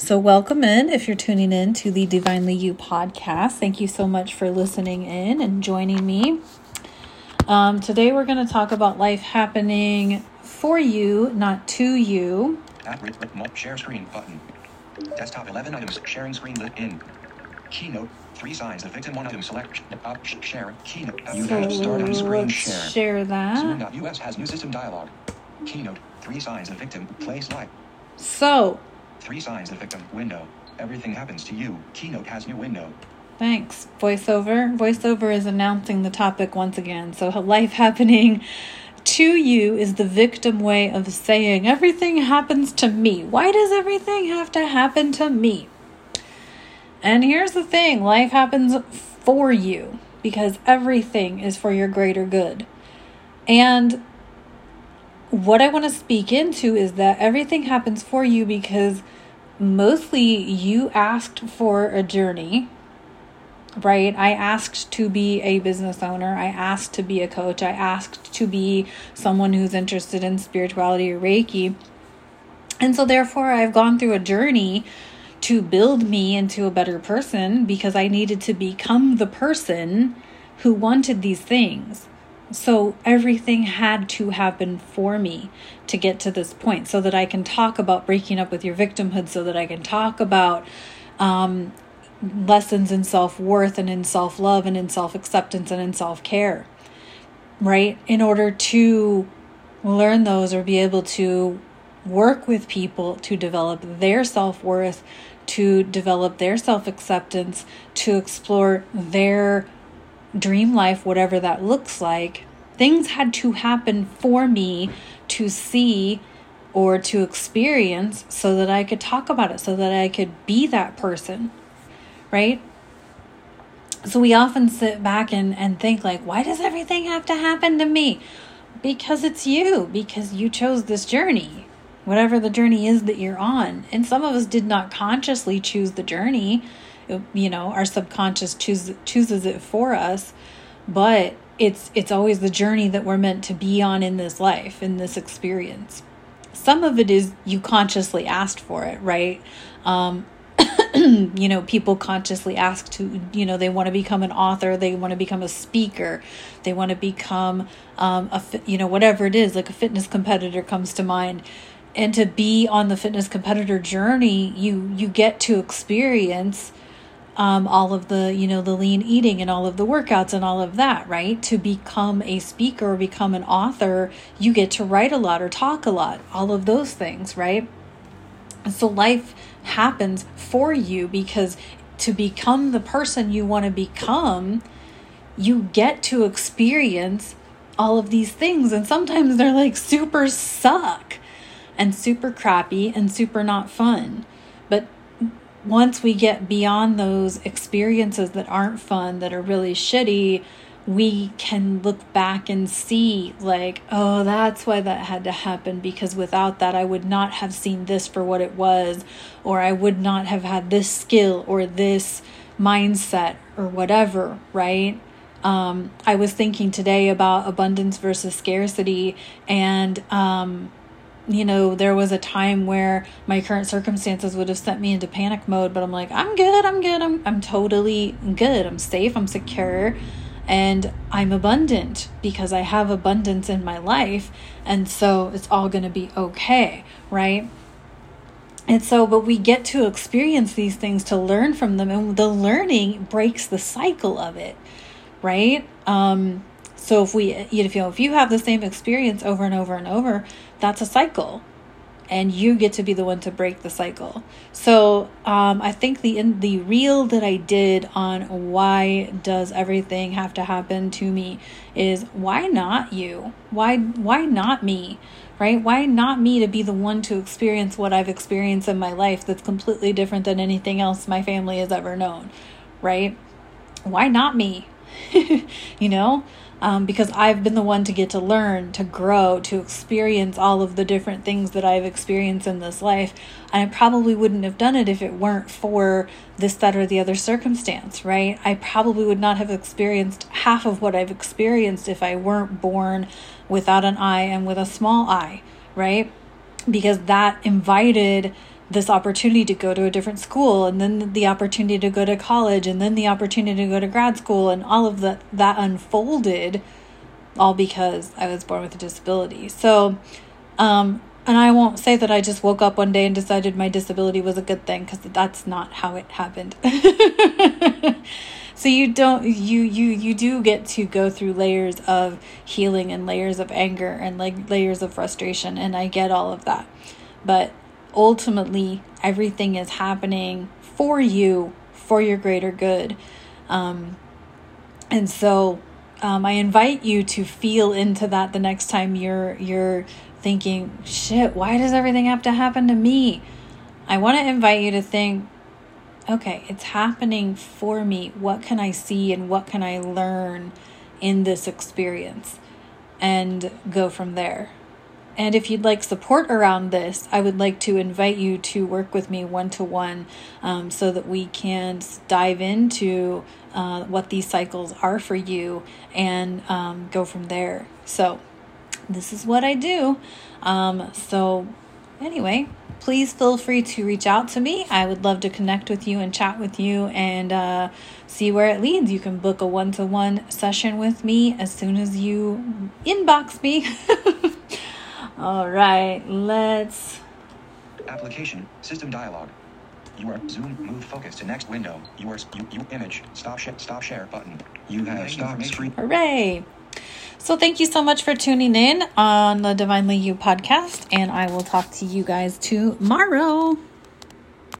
So, welcome in if you're tuning in to the Divinely You podcast. Thank you so much for listening in and joining me. Um, today, we're going to talk about life happening for you, not to you. Share screen button. Desktop 11 items. Sharing screen lit in. Keynote. Three signs. The victim one item select. Up. Share. Keynote. You So, have started screen let's share. share that. Zoom.us has new system dialog. Keynote. Three signs. The victim. Play slide. So, Three signs. The victim. Window. Everything happens to you. Keynote has new window. Thanks. Voiceover. Voiceover is announcing the topic once again. So, life happening to you is the victim way of saying everything happens to me. Why does everything have to happen to me? And here's the thing life happens for you because everything is for your greater good. And what I want to speak into is that everything happens for you because mostly you asked for a journey, right? I asked to be a business owner. I asked to be a coach. I asked to be someone who's interested in spirituality or Reiki. And so, therefore, I've gone through a journey to build me into a better person because I needed to become the person who wanted these things. So everything had to happen for me to get to this point so that I can talk about breaking up with your victimhood, so that I can talk about um, lessons in self worth and in self love and in self acceptance and in self care, right? In order to learn those or be able to work with people to develop their self worth, to develop their self acceptance, to explore their dream life, whatever that looks like, things had to happen for me to see or to experience so that I could talk about it, so that I could be that person, right? So we often sit back and, and think, like, why does everything have to happen to me? Because it's you, because you chose this journey, whatever the journey is that you're on. And some of us did not consciously choose the journey you know our subconscious chooses chooses it for us but it's it's always the journey that we're meant to be on in this life in this experience. Some of it is you consciously asked for it right? Um you know people consciously ask to you know they want to become an author they want to become a speaker they want to become um a you know whatever it is like a fitness competitor comes to mind. And to be on the fitness competitor journey you you get to experience um, all of the you know the lean eating and all of the workouts and all of that right? To become a speaker or become an author you get to write a lot or talk a lot all of those things right? So life happens for you because to become the person you want to become you get to experience all of these things. And sometimes they're like super suck and super crappy and super not fun once we get beyond those experiences that aren't fun, that are really shitty, we can look back and see, like, oh, that's why that had to happen because without that, I would not have seen this for what it was, or I would not have had this skill or this mindset or whatever, right? Um, I was thinking today about abundance versus scarcity, and um, you know, there was a time where my current circumstances would have sent me into panic mode, but I'm like, I'm good, I'm good, I'm I'm totally good. I'm safe, I'm secure, and I'm abundant because I have abundance in my life, and so it's all going to be okay, right? And so, but we get to experience these things to learn from them, and the learning breaks the cycle of it, right? Um, so if we, you know, if you have the same experience over and over and over, that's a cycle, and you get to be the one to break the cycle. So um, I think the in the reel that I did on why does everything have to happen to me is why not you? Why why not me? Right? Why not me to be the one to experience what I've experienced in my life that's completely different than anything else my family has ever known? Right? Why not me? you know? Um, because I've been the one to get to learn, to grow, to experience all of the different things that I've experienced in this life. I probably wouldn't have done it if it weren't for this, that, or the other circumstance, right? I probably would not have experienced half of what I've experienced if I weren't born without an eye and with a small eye, right? Because that invited this opportunity to go to a different school and then the opportunity to go to college and then the opportunity to go to grad school and all of that that unfolded all because I was born with a disability. So um and I won't say that I just woke up one day and decided my disability was a good thing because that's not how it happened. so you don't you you you do get to go through layers of healing and layers of anger and like layers of frustration and I get all of that. But ultimately everything is happening for you for your greater good. Um and so um, I invite you to feel into that the next time you're you're thinking, shit, why does everything have to happen to me? I want to invite you to think, okay, it's happening for me. What can I see and what can I learn in this experience? And go from there. And if you'd like support around this, I would like to invite you to work with me one to one so that we can dive into uh, what these cycles are for you and um, go from there. So, this is what I do. Um, so, anyway, please feel free to reach out to me. I would love to connect with you and chat with you and uh, see where it leads. You can book a one to one session with me as soon as you inbox me. All right, let's. Application, system dialog. Your zoom, move focus to next window. Yours, you, you image, stop share, stop share button. You have stop screen. Hooray! So, thank you so much for tuning in on the Divinely You podcast, and I will talk to you guys tomorrow.